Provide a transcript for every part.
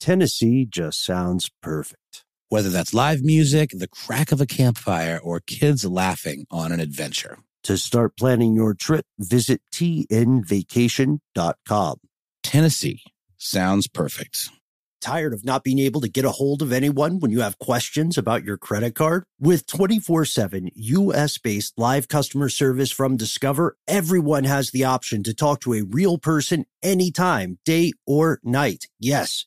Tennessee just sounds perfect. Whether that's live music, the crack of a campfire, or kids laughing on an adventure. To start planning your trip, visit tnvacation.com. Tennessee sounds perfect. Tired of not being able to get a hold of anyone when you have questions about your credit card? With 24 7 US based live customer service from Discover, everyone has the option to talk to a real person anytime, day or night. Yes,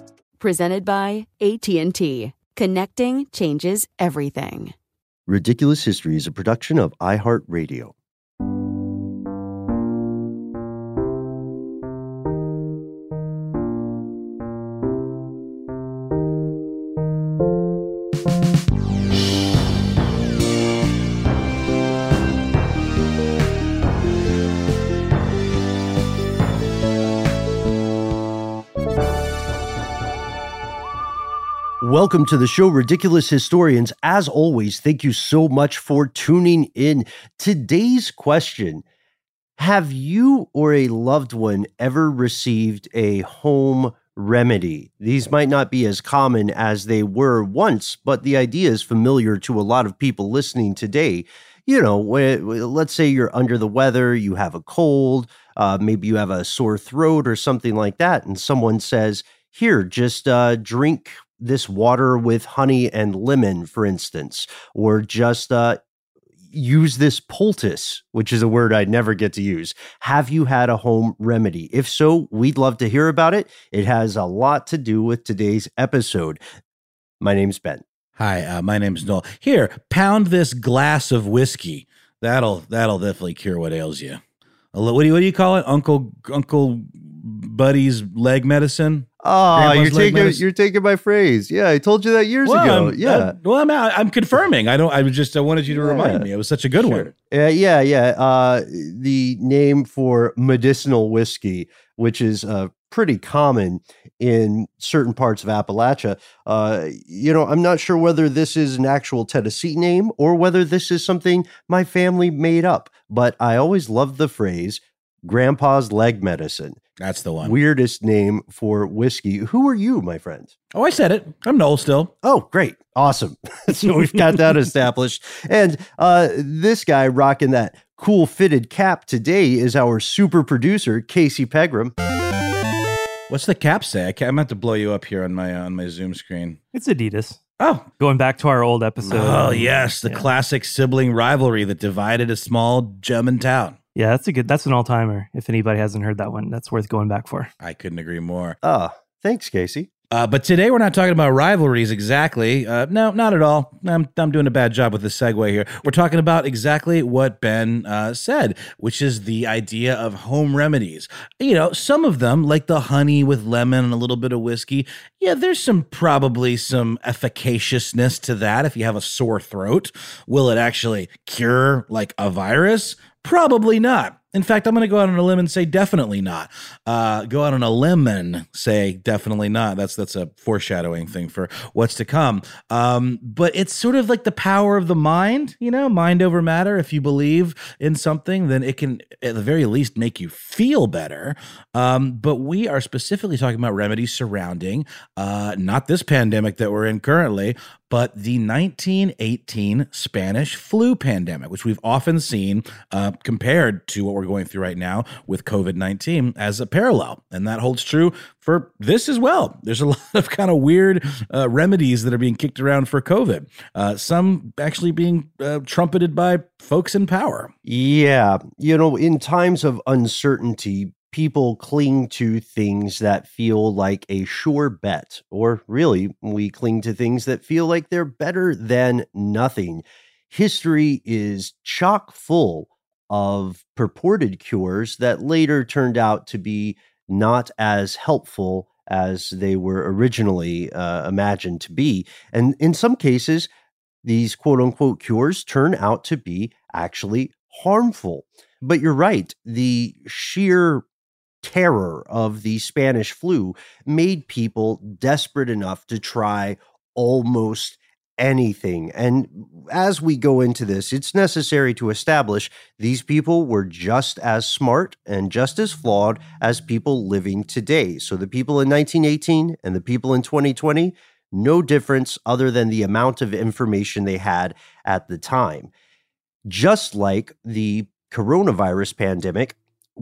Presented by AT&T. Connecting changes everything. Ridiculous History is a production of iHeartRadio. Welcome to the show, Ridiculous Historians. As always, thank you so much for tuning in. Today's question Have you or a loved one ever received a home remedy? These might not be as common as they were once, but the idea is familiar to a lot of people listening today. You know, let's say you're under the weather, you have a cold, uh, maybe you have a sore throat or something like that, and someone says, here, just uh, drink this water with honey and lemon, for instance, or just uh, use this poultice, which is a word I'd never get to use. Have you had a home remedy? If so, we'd love to hear about it. It has a lot to do with today's episode. My name's Ben. Hi, uh, my name's Noel. Here, pound this glass of whiskey. That'll that'll definitely cure what ails you. What do you what do you call it? Uncle Uncle Buddy's leg medicine. Oh, you're taking you're taking my phrase. Yeah, I told you that years well, ago. I'm, yeah. Uh, well, I'm I'm confirming. I don't. I just I wanted you to yeah. remind me. It was such a good sure. one. Uh, yeah, yeah. Uh, the name for medicinal whiskey, which is uh, pretty common in certain parts of Appalachia. Uh, you know, I'm not sure whether this is an actual Tennessee name or whether this is something my family made up. But I always loved the phrase Grandpa's leg medicine. That's the one. Weirdest name for whiskey. Who are you, my friend? Oh, I said it. I'm Noel still. Oh, great. Awesome. so we've got that established. And uh, this guy rocking that cool fitted cap today is our super producer, Casey Pegram. What's the cap say? I am about to blow you up here on my on my Zoom screen. It's Adidas. Oh, going back to our old episode. Oh yes, the yeah. classic sibling rivalry that divided a small German town. Yeah, that's a good. That's an all timer. If anybody hasn't heard that one, that's worth going back for. I couldn't agree more. Oh, thanks, Casey. Uh, but today we're not talking about rivalries exactly. Uh, no, not at all. I'm, I'm doing a bad job with the segue here. We're talking about exactly what Ben uh, said, which is the idea of home remedies. You know, some of them, like the honey with lemon and a little bit of whiskey, yeah, there's some probably some efficaciousness to that if you have a sore throat. Will it actually cure like a virus? Probably not. In fact, I'm going to go out on a limb and say definitely not. Uh, go out on a limb and say definitely not. That's that's a foreshadowing thing for what's to come. Um, but it's sort of like the power of the mind, you know, mind over matter. If you believe in something, then it can at the very least make you feel better. Um, but we are specifically talking about remedies surrounding uh, not this pandemic that we're in currently, but the 1918 Spanish flu pandemic, which we've often seen uh, compared to what we're going through right now with COVID 19 as a parallel. And that holds true for this as well. There's a lot of kind of weird uh, remedies that are being kicked around for COVID, uh, some actually being uh, trumpeted by folks in power. Yeah. You know, in times of uncertainty, people cling to things that feel like a sure bet, or really, we cling to things that feel like they're better than nothing. History is chock full of purported cures that later turned out to be not as helpful as they were originally uh, imagined to be. And in some cases, these quote unquote cures turn out to be actually harmful. But you're right, the sheer terror of the Spanish flu made people desperate enough to try almost anything. And as we go into this, it's necessary to establish these people were just as smart and just as flawed as people living today. So the people in 1918 and the people in 2020, no difference other than the amount of information they had at the time. Just like the coronavirus pandemic,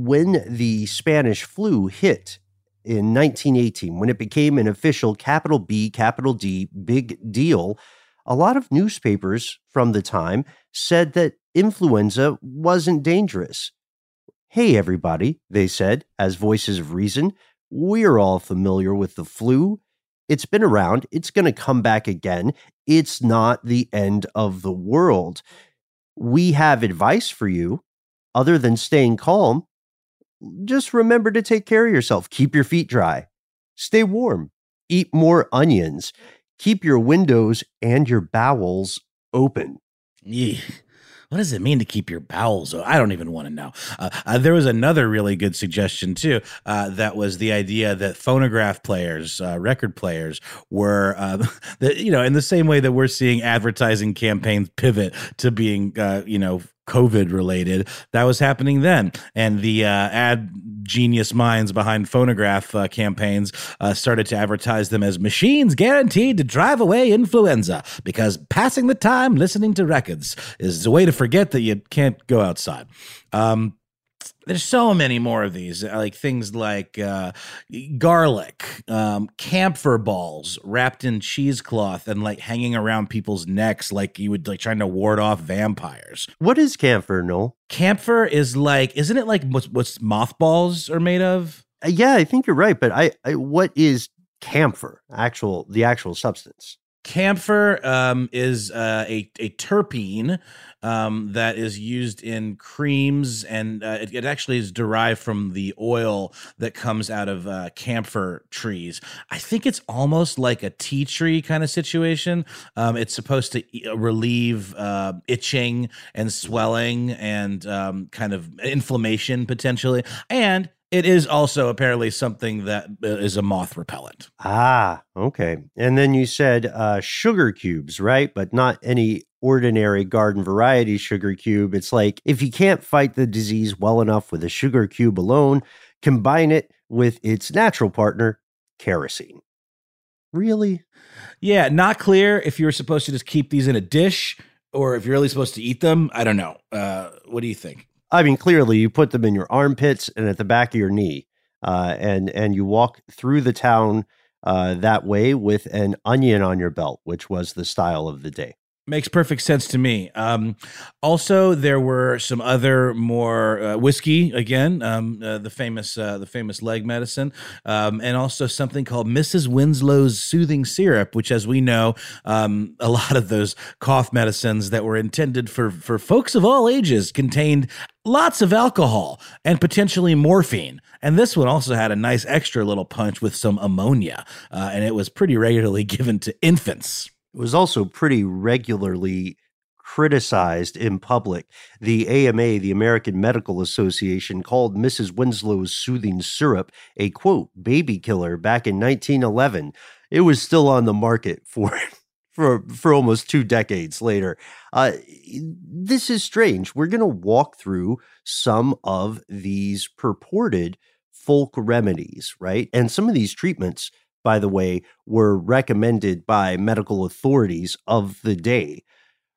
when the Spanish flu hit in 1918, when it became an official capital B, capital D big deal, a lot of newspapers from the time said that influenza wasn't dangerous. Hey, everybody, they said, as voices of reason, we're all familiar with the flu. It's been around, it's going to come back again. It's not the end of the world. We have advice for you other than staying calm just remember to take care of yourself. Keep your feet dry. Stay warm. Eat more onions. Keep your windows and your bowels open. Yeah. What does it mean to keep your bowels? I don't even want to know. Uh, uh, there was another really good suggestion too. Uh, that was the idea that phonograph players, uh, record players, were, uh, the, you know, in the same way that we're seeing advertising campaigns pivot to being, uh, you know, COVID related. That was happening then. And the uh, ad genius minds behind phonograph uh, campaigns uh, started to advertise them as machines guaranteed to drive away influenza because passing the time listening to records is a way to forget that you can't go outside. Um, there's so many more of these like things like uh, garlic um, camphor balls wrapped in cheesecloth and like hanging around people's necks like you would like trying to ward off vampires. What is camphor noel? Camphor is like isn't it like what's, what's mothballs are made of? Uh, yeah i think you're right but I, I what is camphor actual the actual substance? Camphor um, is uh, a, a terpene um, that is used in creams, and uh, it, it, actually is derived from the oil that comes out of uh, camphor trees. I think it's almost like a tea tree kind of situation. Um, it's supposed to uh, relieve uh, itching and swelling and um, kind of inflammation potentially, and it is also apparently something that uh, a moth repellent. Ah, okay. And then you said uh, sugar cubes, right? But not any ordinary garden variety sugar cube. It's like if you can't fight the disease well enough with a sugar cube alone, combine it with its natural partner, kerosene. Really? Yeah, not clear if you're supposed to just keep these in a dish or if you're really supposed to eat them. I don't know. Uh, what do you think? I mean, clearly you put them in your armpits and at the back of your knee, uh, and and you walk through the town uh, that way with an onion on your belt, which was the style of the day. Makes perfect sense to me. Um, also, there were some other more uh, whiskey again, um, uh, the famous uh, the famous leg medicine, um, and also something called Mrs. Winslow's soothing syrup, which, as we know, um, a lot of those cough medicines that were intended for for folks of all ages contained lots of alcohol and potentially morphine. And this one also had a nice extra little punch with some ammonia, uh, and it was pretty regularly given to infants. Was also pretty regularly criticized in public. The AMA, the American Medical Association, called Mrs. Winslow's soothing syrup a quote, baby killer back in 1911. It was still on the market for. For, for almost two decades later. Uh, this is strange. We're going to walk through some of these purported folk remedies, right? And some of these treatments by the way, were recommended by medical authorities of the day.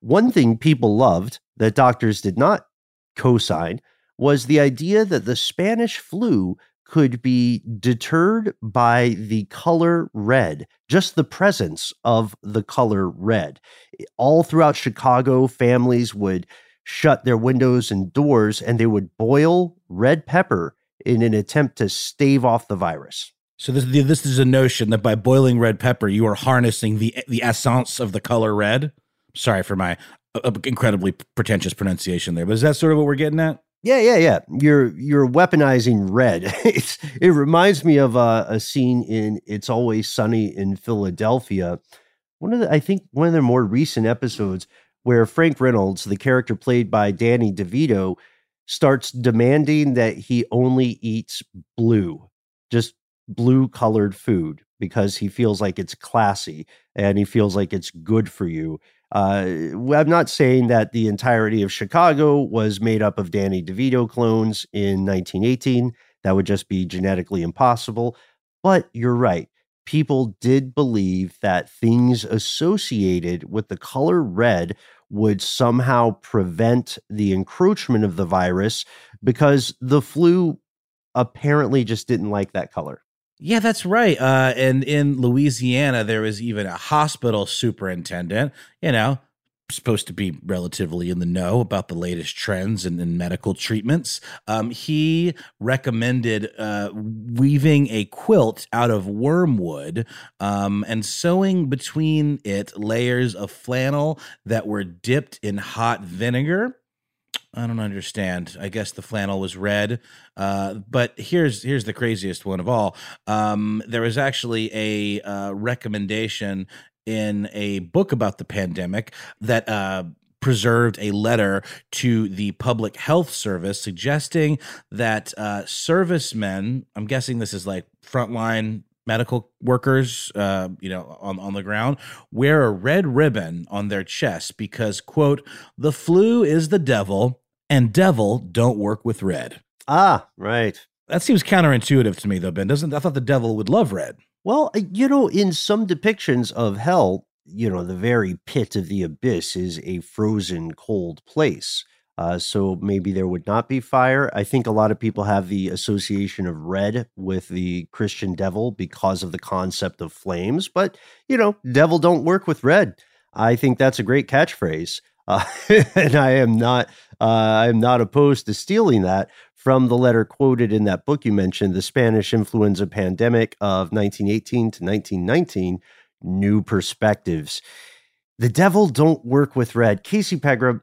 One thing people loved that doctors did not co sign was the idea that the Spanish flu could be deterred by the color red, just the presence of the color red. All throughout Chicago, families would shut their windows and doors and they would boil red pepper in an attempt to stave off the virus. So this this is a notion that by boiling red pepper, you are harnessing the the essence of the color red. Sorry for my uh, incredibly pretentious pronunciation there, but is that sort of what we're getting at? Yeah, yeah, yeah. You're you're weaponizing red. it's it reminds me of a, a scene in It's Always Sunny in Philadelphia. One of the I think one of the more recent episodes where Frank Reynolds, the character played by Danny DeVito, starts demanding that he only eats blue, just blue colored food because he feels like it's classy and he feels like it's good for you. Uh, I'm not saying that the entirety of Chicago was made up of Danny DeVito clones in 1918. That would just be genetically impossible. But you're right. People did believe that things associated with the color red would somehow prevent the encroachment of the virus because the flu apparently just didn't like that color. Yeah, that's right. Uh, and in Louisiana, there was even a hospital superintendent, you know, supposed to be relatively in the know about the latest trends and, and medical treatments. Um, he recommended uh, weaving a quilt out of wormwood um, and sewing between it layers of flannel that were dipped in hot vinegar I don't understand. I guess the flannel was red. Uh, but here's here's the craziest one of all. Um, there was actually a uh, recommendation in a book about the pandemic that uh, preserved a letter to the public health service suggesting that uh, servicemen, I'm guessing this is like frontline medical workers uh, you know on, on the ground wear a red ribbon on their chest because quote the flu is the devil and devil don't work with red. Ah, right. That seems counterintuitive to me, though, Ben. Doesn't I thought the devil would love red? Well, uh, you know, in some depictions of hell, you know, the very pit of the abyss is a frozen, cold place. Uh, so maybe there would not be fire. I think a lot of people have the association of red with the Christian devil because of the concept of flames. But, you know, devil don't work with red. I think that's a great catchphrase. Uh, and I am not uh, I am not opposed to stealing that from the letter quoted in that book you mentioned, the Spanish influenza pandemic of 1918 to 1919, New Perspectives. The devil don't work with red. Casey Pegram,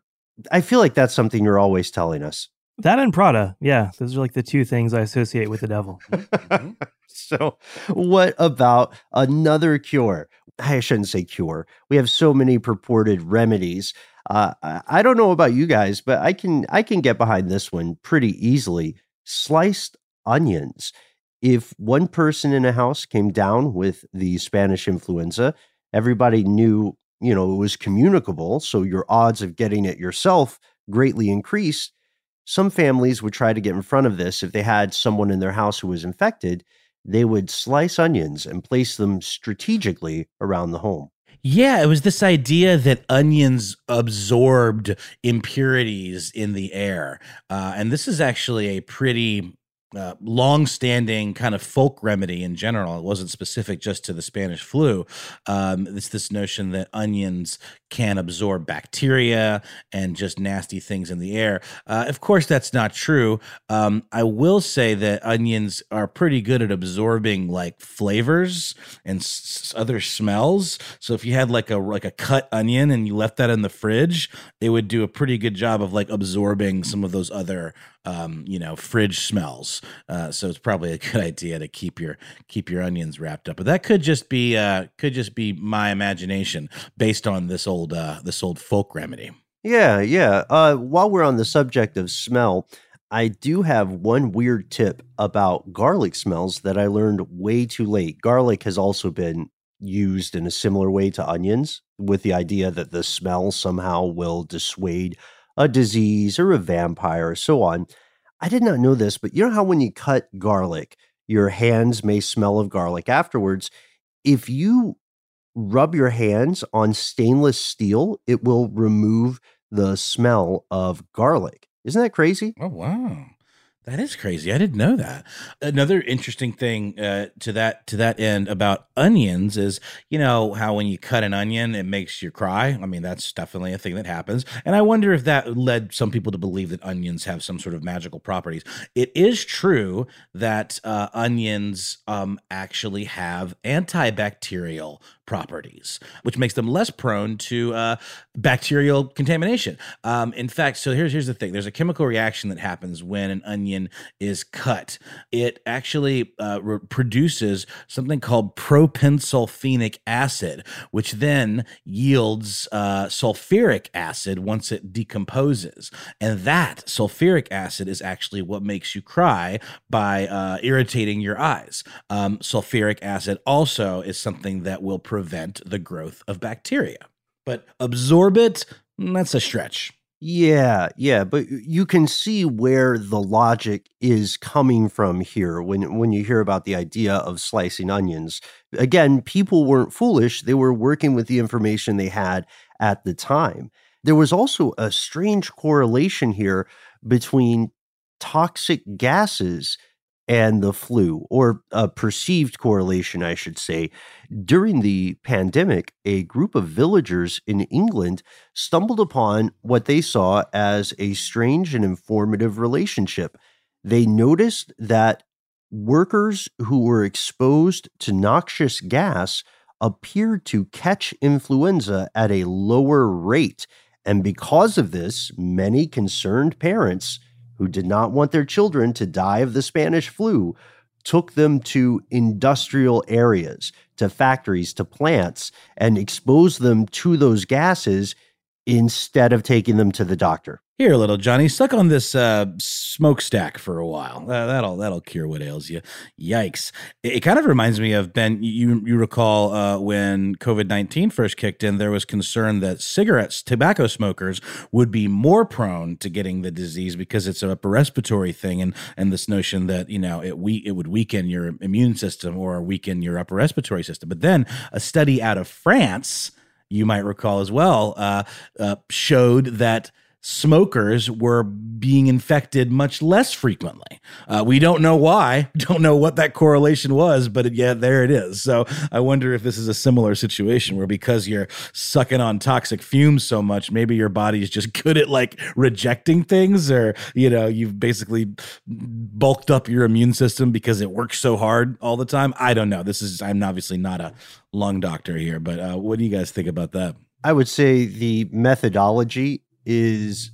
I feel like that's something you're always telling us. That and Prada. Yeah, those are like the two things I associate with the devil. Mm-hmm. so, what about another cure? I shouldn't say cure. We have so many purported remedies. Uh, I don't know about you guys, but I can I can get behind this one pretty easily. Sliced onions. If one person in a house came down with the Spanish influenza, everybody knew, you know, it was communicable, so your odds of getting it yourself greatly increased. Some families would try to get in front of this if they had someone in their house who was infected, they would slice onions and place them strategically around the home. Yeah, it was this idea that onions absorbed impurities in the air. Uh, and this is actually a pretty uh, long-standing kind of folk remedy in general. It wasn't specific just to the Spanish flu. Um, it's this notion that onions can absorb bacteria and just nasty things in the air. Uh, of course, that's not true. Um, I will say that onions are pretty good at absorbing like flavors and s- other smells. So if you had like a like a cut onion and you left that in the fridge, it would do a pretty good job of like absorbing some of those other um, you know, fridge smells. Uh, so it's probably a good idea to keep your keep your onions wrapped up. But that could just be uh, could just be my imagination based on this old uh, this old folk remedy. Yeah, yeah. Uh, while we're on the subject of smell, I do have one weird tip about garlic smells that I learned way too late. Garlic has also been used in a similar way to onions with the idea that the smell somehow will dissuade a disease or a vampire, or so on. I did not know this, but you know how when you cut garlic, your hands may smell of garlic afterwards. If you rub your hands on stainless steel, it will remove the smell of garlic. Isn't that crazy? Oh wow. That is crazy. I didn't know that. Another interesting thing uh, to that to that end about onions is, you know, how when you cut an onion, it makes you cry. I mean, that's definitely a thing that happens. And I wonder if that led some people to believe that onions have some sort of magical properties. It is true that uh, onions um, actually have antibacterial properties, which makes them less prone to uh, bacterial contamination. Um, in fact, so here's here's the thing: there's a chemical reaction that happens when an onion is cut. It actually uh, re- produces something called propensulfonic acid, which then yields uh, sulfuric acid once it decomposes, and that sulfuric acid is actually what makes you cry by uh, irritating your eyes. Um, sulfuric acid also is something that will prevent the growth of bacteria. But absorb it, mm, that's a stretch. Yeah, yeah, but you can see where the logic is coming from here when when you hear about the idea of slicing onions. Again, people weren't foolish, they were working with the information they had at the time. There was also a strange correlation here between toxic gases and the flu, or a perceived correlation, I should say. During the pandemic, a group of villagers in England stumbled upon what they saw as a strange and informative relationship. They noticed that workers who were exposed to noxious gas appeared to catch influenza at a lower rate. And because of this, many concerned parents who did not want their children to die of the Spanish flu took them to industrial areas, to factories, to plants, and exposed them to those gases instead of taking them to the doctor. Here, little Johnny, suck on this uh, smokestack for a while. Uh, that'll that'll cure what ails you. Yikes! It, it, kind of reminds me of Ben. You you recall uh, when COVID nineteen first kicked in, there was concern that cigarettes, tobacco smokers would be more prone to getting the disease because it's a respiratory thing, and and this notion that you know it we it would weaken your immune system or weaken your upper respiratory system. But then a study out of France, you might recall as well, uh, uh, showed that smokers were being infected much less frequently. Uh, we don't know why, don't know what that correlation was, but yeah, there it is. So I wonder if this is a similar situation where because you're sucking on toxic fumes so much, maybe your body is just good at like rejecting things, or you know, you've basically bulked up your immune system because it works so hard all the time. I don't know. This is I'm obviously not a lung doctor here, but uh, what do you guys think about that? I would say the methodology is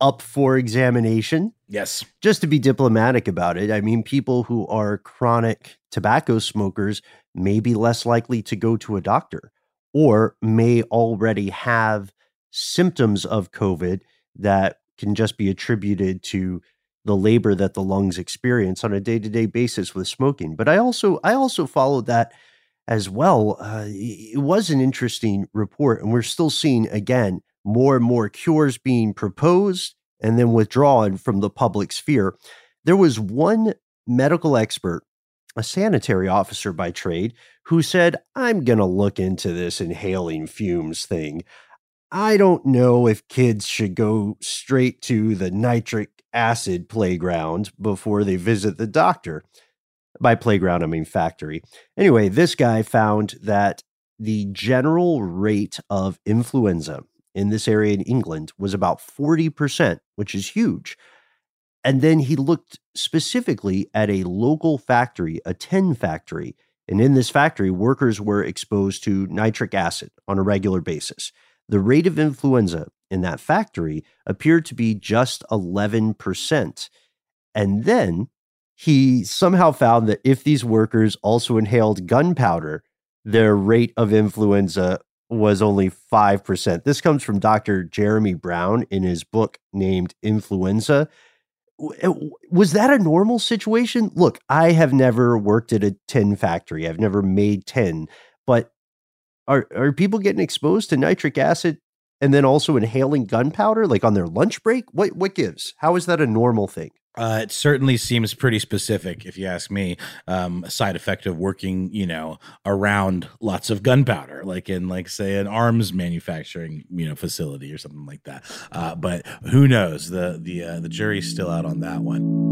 up for examination. Yes. Just to be diplomatic about it, I mean, people who are chronic tobacco smokers may be less likely to go to a doctor or may already have symptoms of COVID that can just be attributed to the labor that the lungs experience on a day-to-day basis with smoking. But I also I also followed that as well. Uh, it was an interesting report, and we're still seeing again more and more cures being proposed and then withdrawn from the public sphere. There was one medical expert, a sanitary officer by trade, who said, I'm going to look into this inhaling fumes thing. I don't know if kids should go straight to the nitric acid playground before they visit the doctor. By playground, I mean factory. Anyway, this guy found that the general rate of influenza in this area in England was about 40%, which is huge. And then he looked specifically at a local factory, a tin factory. And in this factory, workers were exposed to nitric acid on a regular basis. The rate of influenza in that factory appeared to be just 11%. And then he somehow found that if these workers also inhaled gunpowder, their rate of influenza was only 5%. This comes from Dr. Jeremy Brown in his book named Influenza. Uh, was that a normal situation? Look, I have never worked at a tin factory. I've never made tin, but are are people getting exposed to nitric acid and then also inhaling gunpowder like on their lunch break? What what gives? How is that a normal thing? Uh, it certainly seems pretty specific, if you ask me. Um, a side effect of working, you know, around lots of gunpowder, like in, like, say, an arms manufacturing, you know, facility or something like that. Uh, but who knows? the the uh, The jury's still out on that one.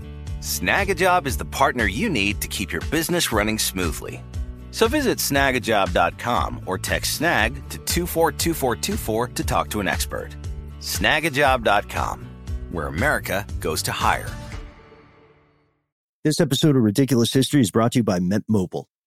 Snagajob is the partner you need to keep your business running smoothly. So visit snagajob.com or text snag to 242424 to talk to an expert. Snagajob.com, where America goes to hire. This episode of Ridiculous History is brought to you by Mint Mobile.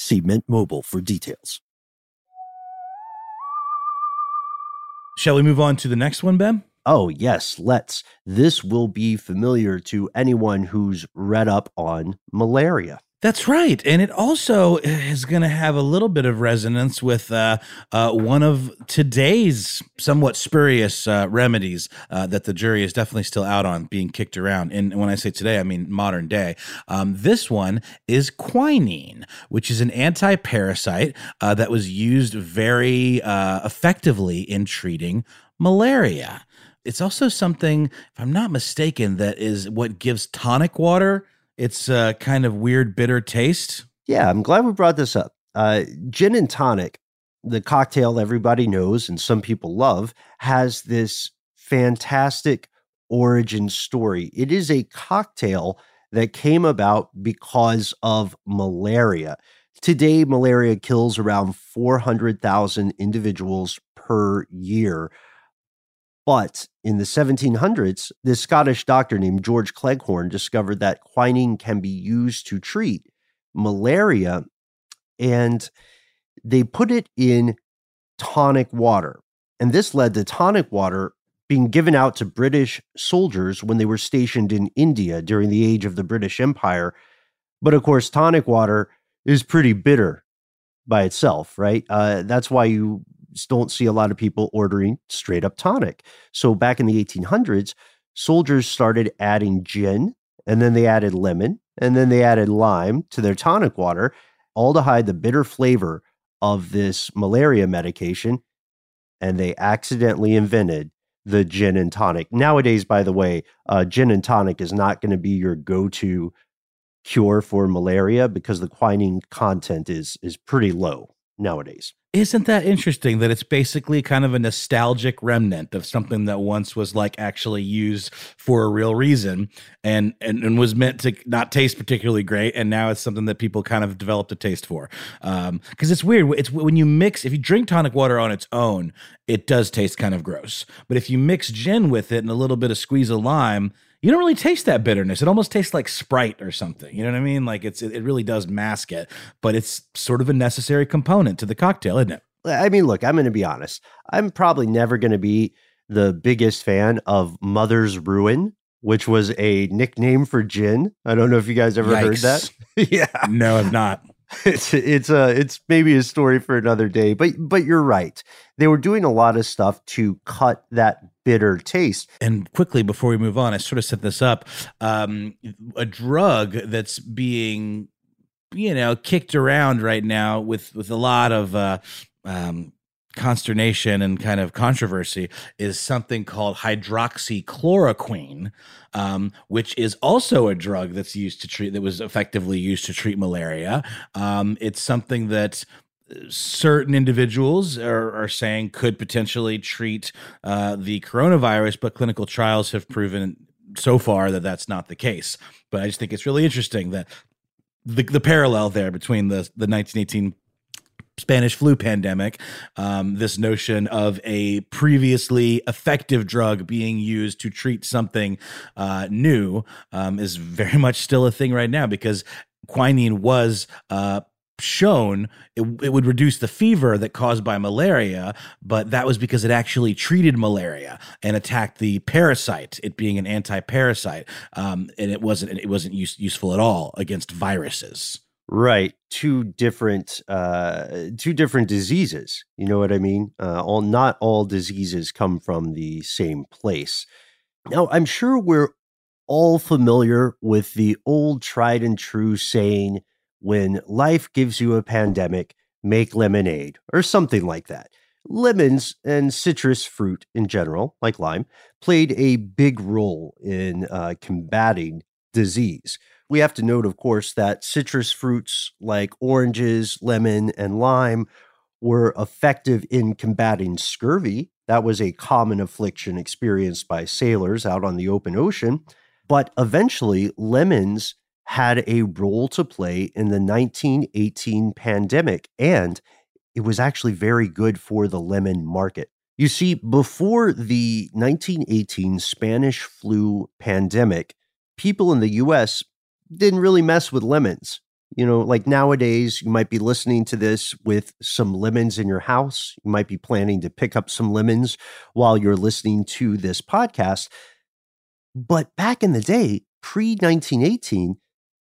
See Mint Mobile for details. Shall we move on to the next one, Ben? Oh, yes, let's. This will be familiar to anyone who's read up on malaria. That's right. And it also is going to have a little bit of resonance with uh, uh, one of today's somewhat spurious uh, remedies uh, that the jury is definitely still out on being kicked around. And when I say today, I mean modern day. Um, this one is quinine, which is an anti parasite uh, that was used very uh, effectively in treating malaria. It's also something, if I'm not mistaken, that is what gives tonic water its uh, kind of weird bitter taste. Yeah, I'm glad we brought this up. Uh, gin and tonic, the cocktail everybody knows and some people love, has this fantastic origin story. It is a cocktail that came about because of malaria. Today, malaria kills around 400,000 individuals per year. But in the 1700s, this Scottish doctor named George Cleghorn discovered that quinine can be used to treat malaria, and they put it in tonic water. And this led to tonic water being given out to British soldiers when they were stationed in India during the age of the British Empire. But of course, tonic water is pretty bitter by itself, right? Uh, that's why you don't see a lot of people ordering straight up tonic. So back in the 1800s, soldiers started adding gin and then they added lemon and then they added lime to their tonic water, all to hide the bitter flavor of this malaria medication. And they accidentally invented the gin and tonic. Nowadays, by the way, uh, gin and tonic is not going to be your go to cure for malaria because the quinine content is is pretty low nowadays. Isn't that interesting that it's basically kind of a nostalgic remnant of something that once was like actually used for a real reason and, and, and was meant to not taste particularly great. And now it's something that people kind of developed a taste for. Um, cause it's weird. It's when you mix, if you drink tonic water on its own, it does taste kind of gross. But if you mix gin with it and a little bit of squeeze of lime, you don't really taste that bitterness. It almost tastes like Sprite or something. You know what I mean? Like it's it really does mask it, but it's sort of a necessary component to the cocktail, isn't it? I mean, look, I'm going to be honest. I'm probably never going to be the biggest fan of Mother's Ruin, which was a nickname for gin. I don't know if you guys ever Yikes. heard that. yeah. No, I've not. It's it's a it's maybe a story for another day, but but you're right. They were doing a lot of stuff to cut that bitter taste. And quickly before we move on, I sort of set this up. Um, a drug that's being you know kicked around right now with with a lot of uh, um, consternation and kind of controversy is something called hydroxychloroquine, um, which is also a drug that's used to treat that was effectively used to treat malaria. Um, it's something that certain individuals are, are saying could potentially treat uh, the coronavirus, but clinical trials have proven so far that that's not the case. But I just think it's really interesting that the, the parallel there between the the 1918 Spanish flu pandemic, um, this notion of a previously effective drug being used to treat something uh, new um, is very much still a thing right now because quinine was uh, shown it, it, would reduce the fever that caused by malaria but that was because it actually treated malaria and attacked the parasite it being an anti-parasite um, and it wasn't it wasn't use, useful at all against viruses Right, two different uh two different diseases. You know what I mean? Uh all not all diseases come from the same place. Now, I'm sure we're all familiar with the old tried and true saying when life gives you a pandemic, make lemonade or something like that. Lemons and citrus fruit in general, like lime, played a big role in uh, combating disease. We have to note, of course, that citrus fruits like oranges, lemon, and lime were effective in combating scurvy. That was a common affliction experienced by sailors out on the open ocean. But eventually, lemons had a role to play in the 1918 pandemic, and it was actually very good for the lemon market. You see, before the 1918 Spanish flu pandemic, people in the US didn't really mess with lemons. You know, like nowadays, you might be listening to this with some lemons in your house. You might be planning to pick up some lemons while you're listening to this podcast. But back in the day, pre 1918,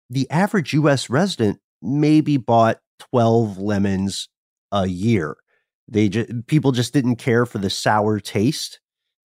the average US resident maybe bought 12 lemons a year. They just, people just didn't care for the sour taste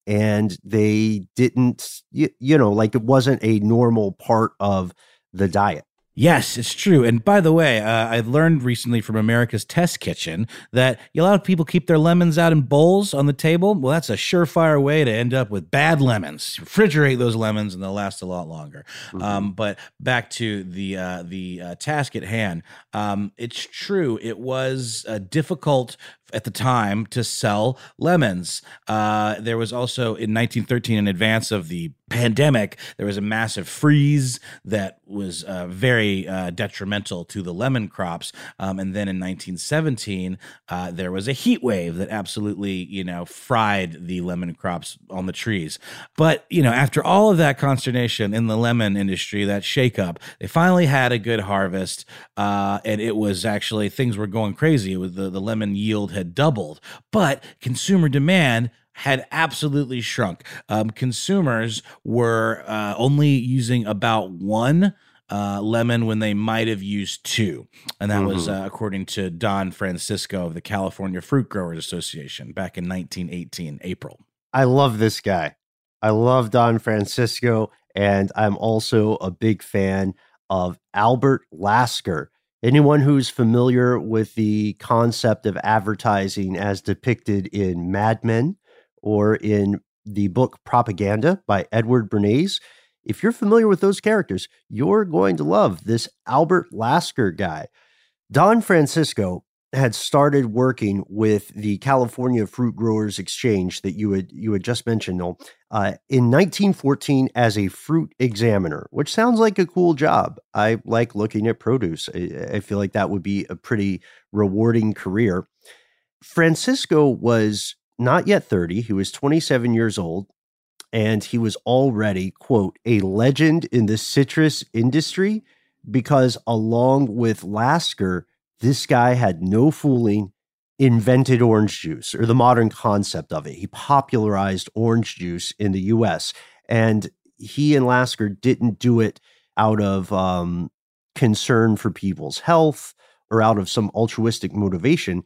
and they didn't you, you know like it wasn't a normal part of the diet. Yes, it's true. And by the way, uh, I learned recently from America's Test Kitchen that a lot of people keep their lemons out in bowls on the table. Well, that's a surefire way to end up with bad lemons. Refrigerate those lemons, and they'll last a lot longer. Mm-hmm. Um, but back to the uh, the uh, task at hand. Um, it's true. It was uh, difficult at the time to sell lemons. Uh, there was also in 1913, in advance of the pandemic, there was a massive freeze that was uh, very uh, detrimental to the lemon crops. Um, and then in 1917, uh, there was a heat wave that absolutely, you know, fried the lemon crops on the trees. But, you know, after all of that consternation in the lemon industry, that shakeup, they finally had a good harvest. Uh, and it was actually, things were going crazy. It was the, the lemon yield had had doubled, but consumer demand had absolutely shrunk. Um, consumers were uh, only using about one uh, lemon when they might have used two. And that mm-hmm. was uh, according to Don Francisco of the California Fruit Growers Association back in 1918, April. I love this guy. I love Don Francisco. And I'm also a big fan of Albert Lasker. Anyone who's familiar with the concept of advertising as depicted in Mad Men or in the book Propaganda by Edward Bernays, if you're familiar with those characters, you're going to love this Albert Lasker guy. Don Francisco had started working with the California Fruit Growers Exchange that you had you had just mentioned, Noel, uh, in 1914 as a fruit examiner, which sounds like a cool job. I like looking at produce. I, I feel like that would be a pretty rewarding career. Francisco was not yet 30; he was 27 years old, and he was already, quote, a legend in the citrus industry because, along with Lasker, this guy had no fooling, invented orange juice or the modern concept of it. He popularized orange juice in the US. And he and Lasker didn't do it out of um, concern for people's health or out of some altruistic motivation.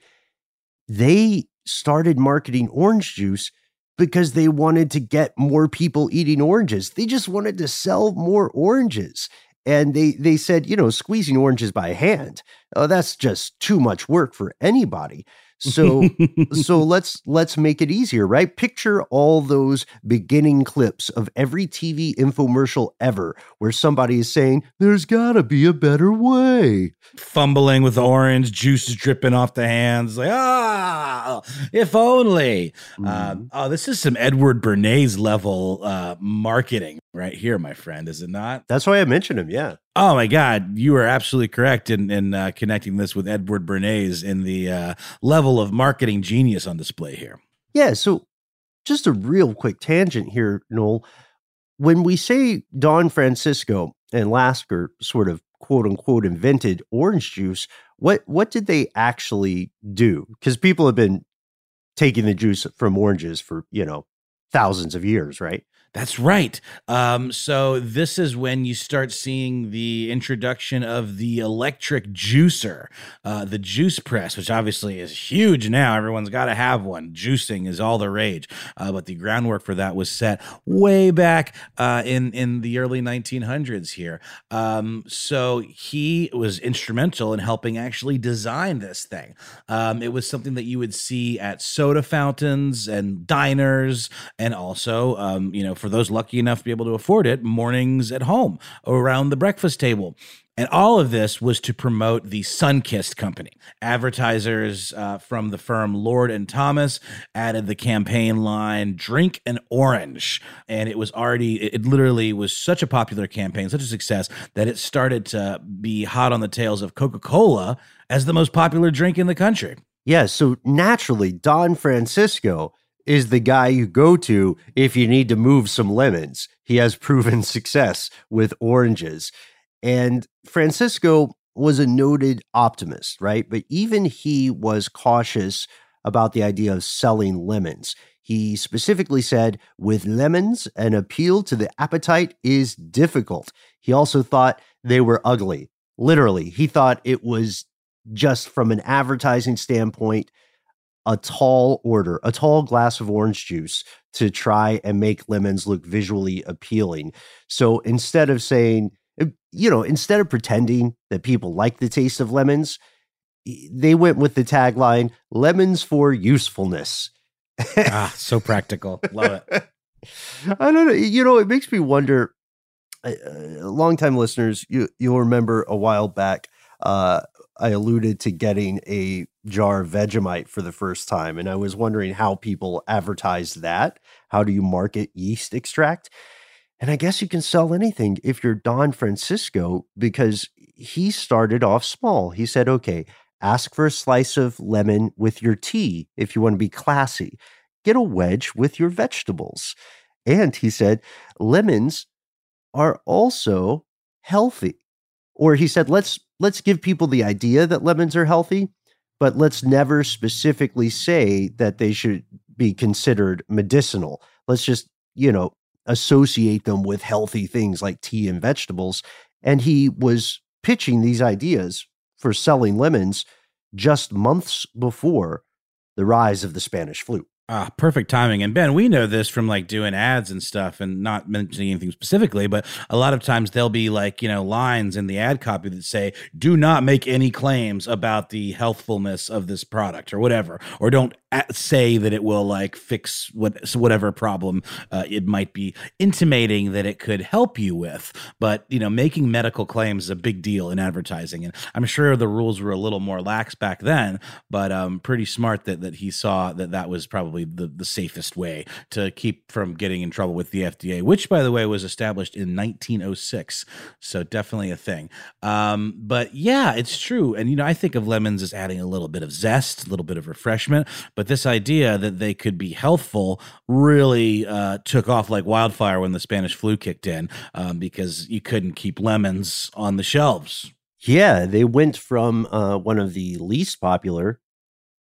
They started marketing orange juice because they wanted to get more people eating oranges. They just wanted to sell more oranges. And they they said, you know, squeezing oranges by hand, oh, that's just too much work for anybody. So so let's let's make it easier, right? Picture all those beginning clips of every TV infomercial ever where somebody is saying, "There's got to be a better way." Fumbling with orange, juice is dripping off the hands. Like, ah, if only. Uh, oh, this is some Edward Bernays level uh, marketing right here, my friend, is it not? That's why I mentioned him. Yeah. Oh my God, you are absolutely correct in in uh, connecting this with Edward Bernays in the uh, level of marketing genius on display here. Yeah. So, just a real quick tangent here, Noel. When we say Don Francisco and Lasker sort of quote unquote invented orange juice, what what did they actually do? Because people have been taking the juice from oranges for you know thousands of years, right? That's right. Um, so this is when you start seeing the introduction of the electric juicer, uh, the juice press, which obviously is huge now. Everyone's got to have one. Juicing is all the rage, uh, but the groundwork for that was set way back uh, in in the early 1900s here. Um, so he was instrumental in helping actually design this thing. Um, it was something that you would see at soda fountains and diners, and also, um, you know, for for those lucky enough to be able to afford it, mornings at home around the breakfast table. And all of this was to promote the Sunkist company. Advertisers uh, from the firm Lord and Thomas added the campaign line "Drink an Orange," and it was already it literally was such a popular campaign, such a success that it started to be hot on the tails of Coca Cola as the most popular drink in the country. Yeah, so naturally, Don Francisco is the guy you go to if you need to move some lemons. He has proven success with oranges. And Francisco was a noted optimist, right? But even he was cautious about the idea of selling lemons. He specifically said, with lemons, an appeal to the appetite is difficult. He also thought they were ugly. Literally, he thought it was just from an advertising standpoint, a tall order, a tall glass of orange juice to try and make lemons look visually appealing. So instead of saying, eh, you know, instead of pretending that people like the taste of lemons, they went with the tagline lemons for usefulness. ah, so practical. Love it. I don't know. You know, it makes me wonder. Uh, longtime listeners, you you'll remember a while back. Uh, I alluded to getting a jar of Vegemite for the first time, and I was wondering how people advertise that. How do you market yeast extract? And I guess you can sell anything if you're Don Francisco because he started off small. He said, okay, ask for a slice of lemon with your tea if you want to be classy. Get a wedge with your vegetables. And he said, lemons are also healthy. Or he said, let's let's give people the idea that lemons are healthy, but let's never specifically say that they should be considered medicinal. Let's just, you know, associate them with healthy things like tea and vegetables. And he was pitching these ideas for selling lemons just months before the rise of the Spanish flu. Ah, perfect timing. And Ben, we know this from like doing ads and stuff and not mentioning anything specifically, but a lot of times there'll be like, you know, lines in the ad copy that say, do not make any claims about the healthfulness of this product or whatever, or don't say that it will like fix what whatever problem uh, it might be intimating that it could help you with but you know making medical claims is a big deal in advertising and i'm sure the rules were a little more lax back then but um pretty smart that that he saw that that was probably probably the, the safest way to keep from getting in trouble with the FDA, which, by the way, was established in 1906. So definitely a thing. Um, but yeah, it's true. And, you know, I think of lemons as adding a little bit of zest, a little bit of refreshment. But this idea that they could be healthful really uh, took off like wildfire when the Spanish flu kicked in um, because you couldn't keep lemons on the shelves. Yeah, they went from uh, one of the least popular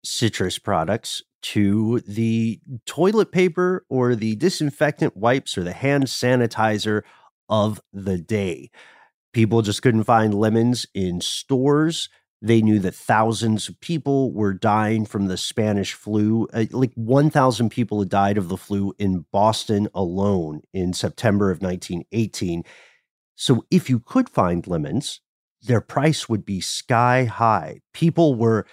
citrus products to the toilet paper or the disinfectant wipes or the hand sanitizer of the day. People just couldn't find lemons in stores. They knew that thousands of people were dying from the Spanish flu. Uh, like 1,000 people had died of the flu in Boston alone in September of 1918. So, if you could find lemons, their price would be sky high. People were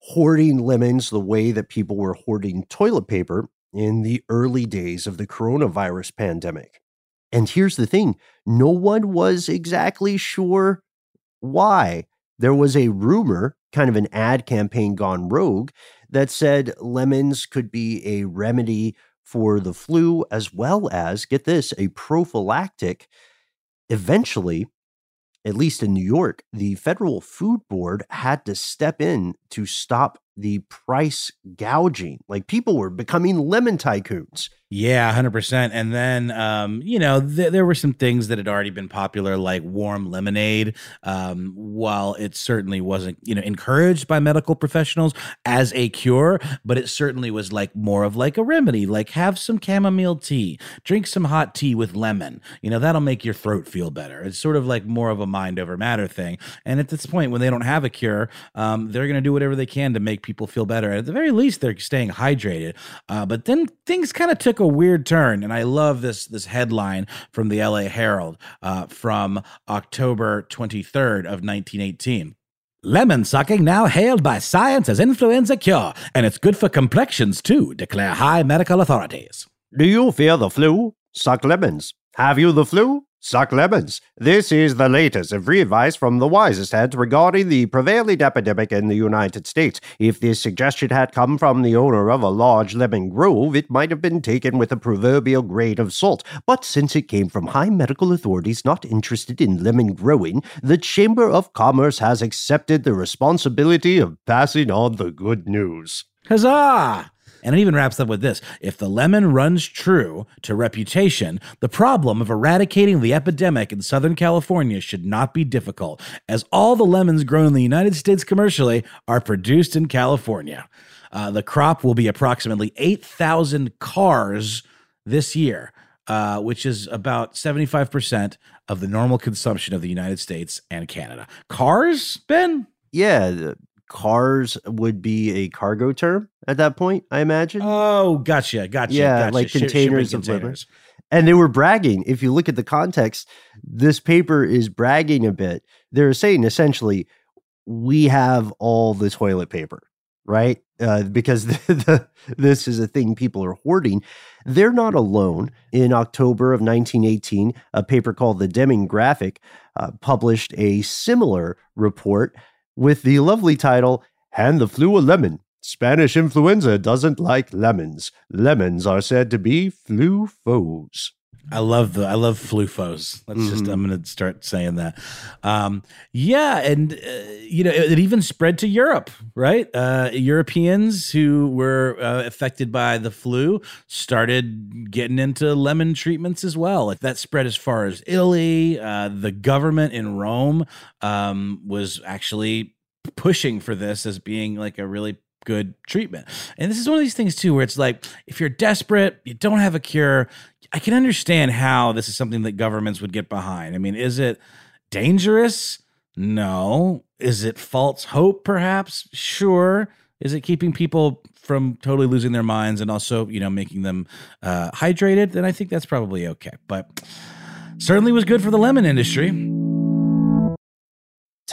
hoarding lemons the way that people were hoarding toilet paper in the early days of the coronavirus pandemic. And here's the thing no one was exactly sure why. There was a rumor, kind of an ad campaign gone rogue, that said lemons could be a remedy for the flu, as well as, get this, a prophylactic. Eventually, at least in New York, the federal food board had to step in to stop the price gouging. Like people were becoming lemon tycoons. Yeah, 100%. And then, um, you know, th- there were some things that had already been popular, like warm lemonade. Um, while it certainly wasn't, you know, encouraged by medical professionals as a cure, but it certainly was like more of like a remedy, like have some chamomile tea, drink some hot tea with lemon. You know, that'll make your throat feel better. It's sort of like more of a mind over matter thing. And at this point, when they don't have a cure, um, they're going to do whatever they can to make people feel better. At the very least, they're staying hydrated. Uh, but then things kind of took a weird turn, and I love this this headline from the L.A. Herald uh, from October 23rd of 1918. Lemon sucking now hailed by science as influenza cure, and it's good for complexions too, declare high medical authorities. Do you fear the flu? Suck lemons. Have you the flu? Suck lemons. This is the latest and free advice from the wisest heads regarding the prevailing epidemic in the United States. If this suggestion had come from the owner of a large lemon grove, it might have been taken with a proverbial grain of salt. But since it came from high medical authorities not interested in lemon growing, the Chamber of Commerce has accepted the responsibility of passing on the good news. Huzzah! And it even wraps up with this If the lemon runs true to reputation, the problem of eradicating the epidemic in Southern California should not be difficult, as all the lemons grown in the United States commercially are produced in California. Uh, the crop will be approximately 8,000 cars this year. Uh, which is about 75% of the normal consumption of the United States and Canada. Cars, Ben? Yeah, cars would be a cargo term at that point, I imagine. Oh, gotcha, gotcha. Yeah, gotcha. like Sh- containers lemon. containers. And they were bragging. If you look at the context, this paper is bragging a bit. They're saying essentially, we have all the toilet paper, right? Uh, because the, the, this is a thing people are hoarding. They're not alone. In October of 1918, a paper called the Deming Graphic uh, published a similar report with the lovely title, Hand the Flu a Lemon. Spanish influenza doesn't like lemons. Lemons are said to be flu foes. I love the I love flufos. Let's just Mhm. I'm going to start saying that. Um, yeah, and uh, you know it, it even spread to Europe, right? Uh, Europeans who were uh, affected by the flu started getting into lemon treatments as well. Like that spread as far as Italy. Uh, the government in Rome um, was actually pushing for this as being like a really good treatment. And this is one of these things too where it's like if you're desperate, you don't have a cure, I can understand how this is something that governments would get behind. I mean, is it dangerous? No. Is it false hope perhaps? Sure. Is it keeping people from totally losing their minds and also, you know, making them uh, hydrated? Then I think that's probably okay. But certainly was good for the lemon industry.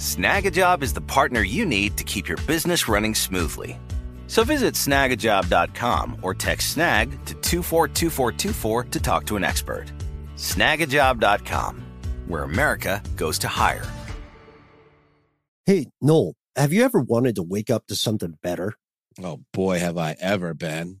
Snagajob is the partner you need to keep your business running smoothly. So visit snagajob.com or text snag to 242424 to talk to an expert. Snagajob.com, where America goes to hire. Hey, Noel, have you ever wanted to wake up to something better? Oh boy, have I ever been.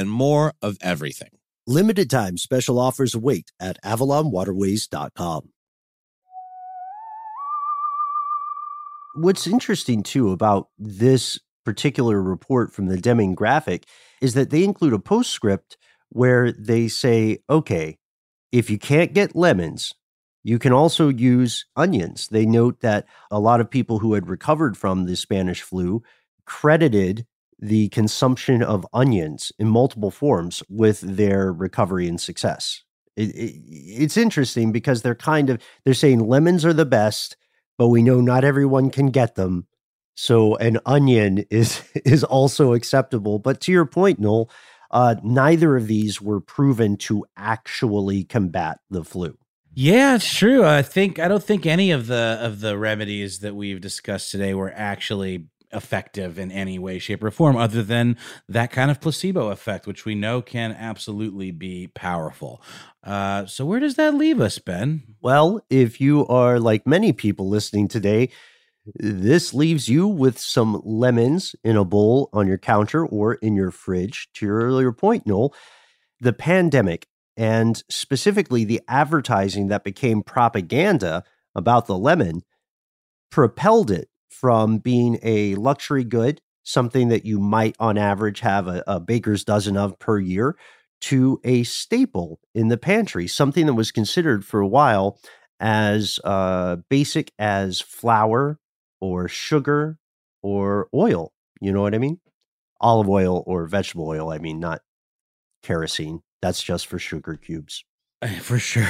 and more of everything. Limited time special offers await at avalonwaterways.com. What's interesting too about this particular report from the Deming graphic is that they include a postscript where they say, okay, if you can't get lemons, you can also use onions. They note that a lot of people who had recovered from the Spanish flu credited the consumption of onions in multiple forms with their recovery and success. It, it, it's interesting because they're kind of they're saying lemons are the best, but we know not everyone can get them. So an onion is is also acceptable. But to your point, Noel, uh, neither of these were proven to actually combat the flu. Yeah, it's true. I think I don't think any of the of the remedies that we've discussed today were actually effective in any way, shape, or form, other than that kind of placebo effect, which we know can absolutely be powerful. Uh, so, where does that leave us, Ben? Well, if you are like many people listening today, this leaves you with some lemons in a bowl on your counter or in your fridge. To your earlier point, Noel, the pandemic and specifically the advertising that became propaganda about the lemon propelled it from being a luxury good, something that you might on average have a, a, baker's dozen of per year, to a staple in the pantry, something that was considered for a while as uh, basic as flour or sugar or oil. You know what I mean? Olive oil or vegetable oil, I mean, not kerosene. That's just for sugar cubes. For sure.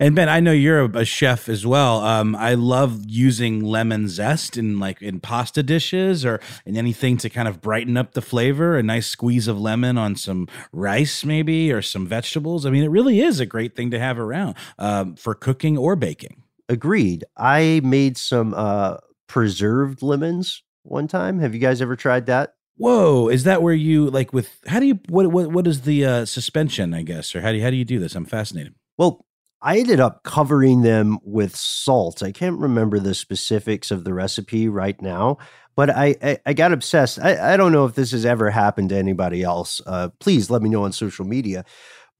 And Ben, I know you're a, chef as well. Um, I love using lemon zest in like in pasta dishes or in anything to kind of brighten up the flavor. A nice squeeze of lemon on some rice, maybe, or some vegetables. I mean, it really is a great thing to have around um, for cooking or baking. Agreed. I made some uh, preserved lemons one time. Have you guys ever tried that? Whoa, is that where you like with how do you what what what is the uh, suspension, I guess, or how do you, how do you do this? I'm fascinated. Well, I ended up covering them with salt. I can't remember the specifics of the recipe right now, but I I, I got obsessed. I, I don't know if this has ever happened to anybody else. Uh, please let me know on social media.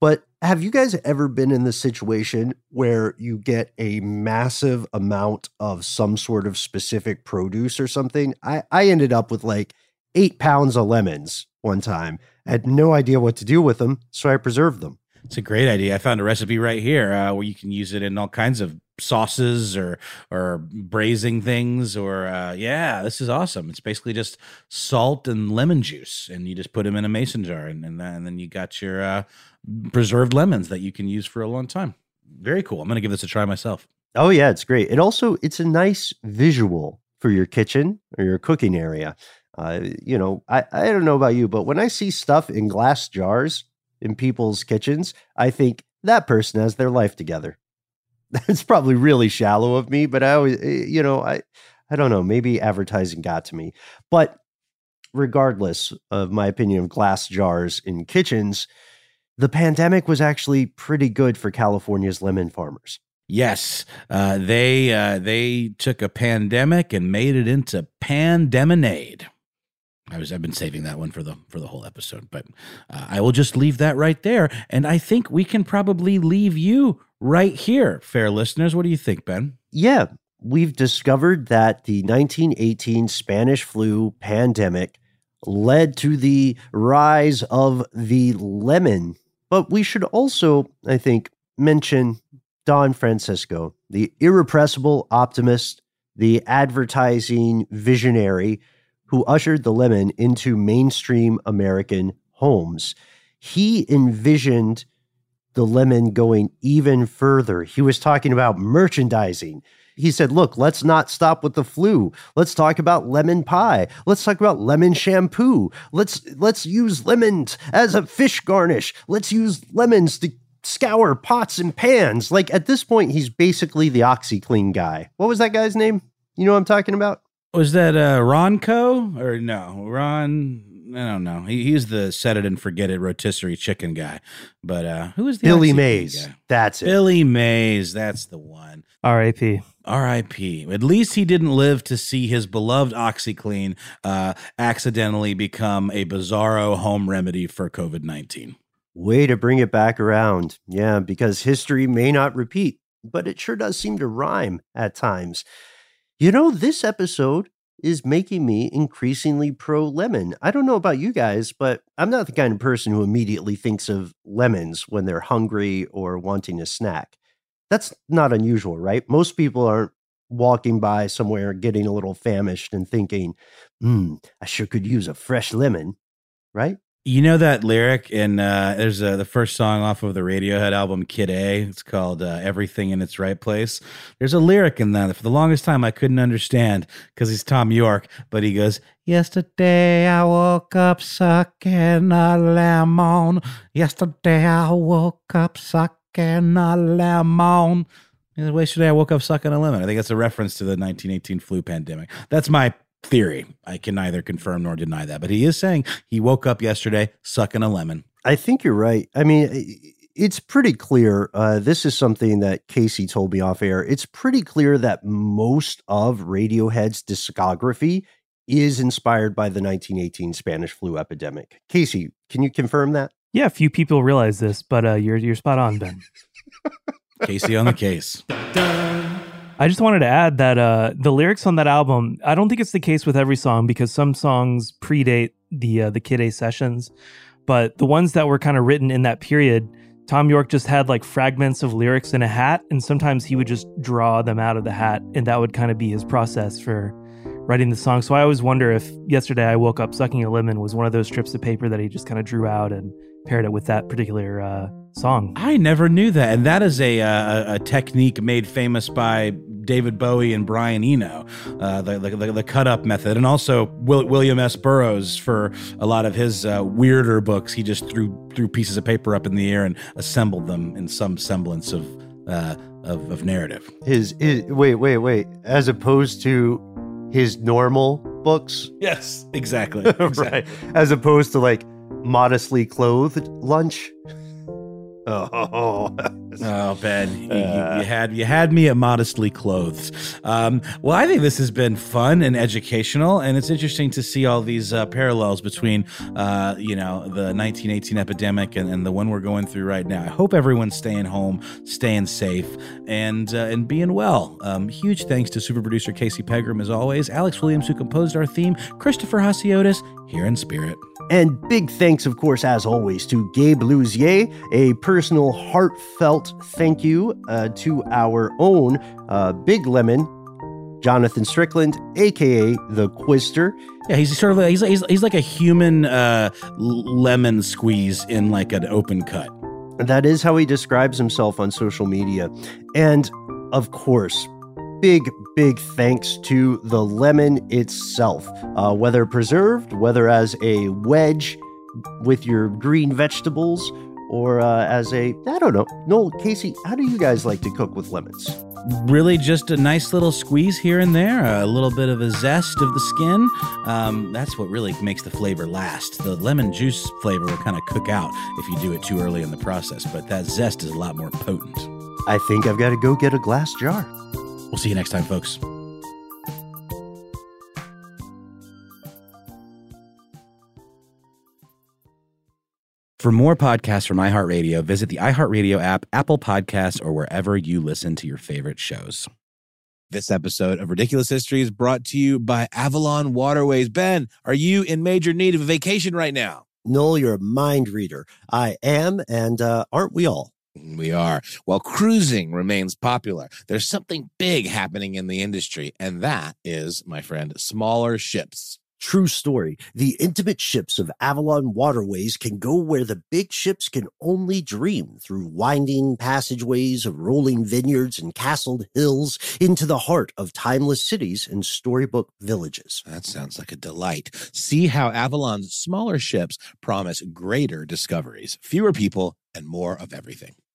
But have you guys ever been in the situation where you get a massive amount of some sort of specific produce or something? I, I ended up with like eight pounds of lemons one time. I had no idea what to do with them, so I preserved them. It's a great idea. I found a recipe right here uh, where you can use it in all kinds of sauces or or braising things or uh, yeah, this is awesome. It's basically just salt and lemon juice, and you just put them in a mason jar, and and, then- and then you got your uh, preserved lemons that you can use for a long time. Very cool. I'm gonna give this a try myself. Oh yeah, it's great. It also it's a nice visual for your kitchen or your cooking area. Uh, you know, I, I don't know about you, but when I see stuff in glass jars in people's kitchens, I think that person has their life together. That's probably really shallow of me, but I always, eh, you know, I I don't know. Maybe advertising got to me, but regardless of my opinion of glass jars in kitchens, the pandemic was actually pretty good for California's lemon farmers. Yes, uh, they uh, they took a pandemic and made it into pandemonade. I was I've been saving that one for the for the whole episode, but uh, I will just leave that right there, and I think we can probably leave you right here, fair listeners. What do you think, Ben? Yeah, we've discovered that the 1918 Spanish flu pandemic led to the rise of the lemon. But we should also, I think, mention Don Francisco, the irrepressible optimist, the advertising visionary who ushered the lemon into mainstream American homes. He envisioned the lemon going even further. He was talking about merchandising. He said, Look, let's not stop with the flu. Let's talk about lemon pie. Let's talk about lemon shampoo. Let's let's use lemons as a fish garnish. Let's use lemons to scour pots and pans. Like at this point, he's basically the OxiClean guy. What was that guy's name? You know what I'm talking about? Was that uh, Ronco or no Ron? I don't know. He, he's the set it and forget it rotisserie chicken guy. But uh, who is the Billy Mays. guy? That's it. Billy Mays. That's the one. R.I.P. R.I.P. At least he didn't live to see his beloved OxiClean uh, accidentally become a bizarro home remedy for COVID nineteen. Way to bring it back around. Yeah, because history may not repeat, but it sure does seem to rhyme at times. You know, this episode is making me increasingly pro lemon. I don't know about you guys, but I'm not the kind of person who immediately thinks of lemons when they're hungry or wanting a snack. That's not unusual, right? Most people aren't walking by somewhere getting a little famished and thinking, hmm, I sure could use a fresh lemon, right? You know that lyric in uh, there's uh, the first song off of the Radiohead album Kid A. It's called uh, "Everything in Its Right Place." There's a lyric in that for the longest time I couldn't understand because he's Thom Yorke, but he goes, "Yesterday I woke up sucking a lemon. Yesterday I woke up sucking a lemon." Yesterday I woke up sucking a lemon. I think that's a reference to the 1918 flu pandemic. That's my theory. I can neither confirm nor deny that, but he is saying he woke up yesterday sucking a lemon. I think you're right. I mean, it's pretty clear. Uh, this is something that Casey told me off air. It's pretty clear that most of Radiohead's discography is inspired by the 1918 Spanish flu epidemic. Casey, can you confirm that? Yeah, few people realize this, but uh, you're you're spot on, Ben. Casey on the case. I just wanted to add that uh, the lyrics on that album, I don't think it's the case with every song because some songs predate the uh, the Kid A sessions, but the ones that were kind of written in that period, Thom Yorke just had like fragments of lyrics in a hat, and sometimes he would just draw them out of the hat, and that would kind of be his process for writing the song. So I always wonder if yesterday I woke up sucking a lemon was one of those strips of paper that he just kind of drew out and paired it with that particular uh, song. I never knew that, and that is a uh, a technique made famous by David Bowie and Brian Eno, uh, the, the the cut up method, and also Will, William S. Burroughs for a lot of his uh, weirder books. He just threw threw pieces of paper up in the air and assembled them in some semblance of uh, of, of narrative. His, his wait, wait, wait. As opposed to his normal books, Yes, exactly. right? As opposed to like modestly clothed lunch. Oh, Oh, Ben, you, uh, you, had you had me at modestly clothed. Um, well, I think this has been fun and educational, and it's interesting to see all these uh, parallels between, uh, you know, the 1918 epidemic and, and, the one we're going through right now. I hope everyone's staying home, staying safe, and uh, and being well. Um, huge thanks to super producer Casey Pegram as always, Alex Williams who composed our theme, Christopher Hasiotis here in spirit. And big thanks, of course, as always, to Gabe Luzier. A personal, heartfelt thank you uh, to our own uh, Big Lemon, Jonathan Strickland, aka the Quister. Yeah, he's sort of a, he's, he's, he's like a human uh, lemon squeeze in like an open cut. That is how he describes himself on social media. And of course, big, big thanks to the lemon itself. Uh, whether preserved, whether as a wedge with your green vegetables, or uh, as a, I don't know. Noel, Casey, how do you guys like to cook with lemons? Really, just a nice little squeeze here and there, a little bit of a zest of the skin. Um, that's what really makes the flavor last. The lemon juice flavor will kind of cook out if you do it too early in the process, but that zest is a lot more potent. I think I've got to go get a glass jar. We'll see you next time, folks. For more podcasts from iHeartRadio, visit the iHeartRadio app, Apple Podcasts, or wherever you listen to your favorite shows. This episode of Ridiculous History is brought to you by Avalon Waterways. Ben, are you in major need of a vacation right now? Noel, you're a mind reader. I am, and uh, aren't we all? We are. While cruising remains popular, there's something big happening in the industry, and that is, my friend, smaller ships. True story. The intimate ships of Avalon Waterways can go where the big ships can only dream through winding passageways of rolling vineyards and castled hills into the heart of timeless cities and storybook villages. That sounds like a delight. See how Avalon's smaller ships promise greater discoveries, fewer people, and more of everything.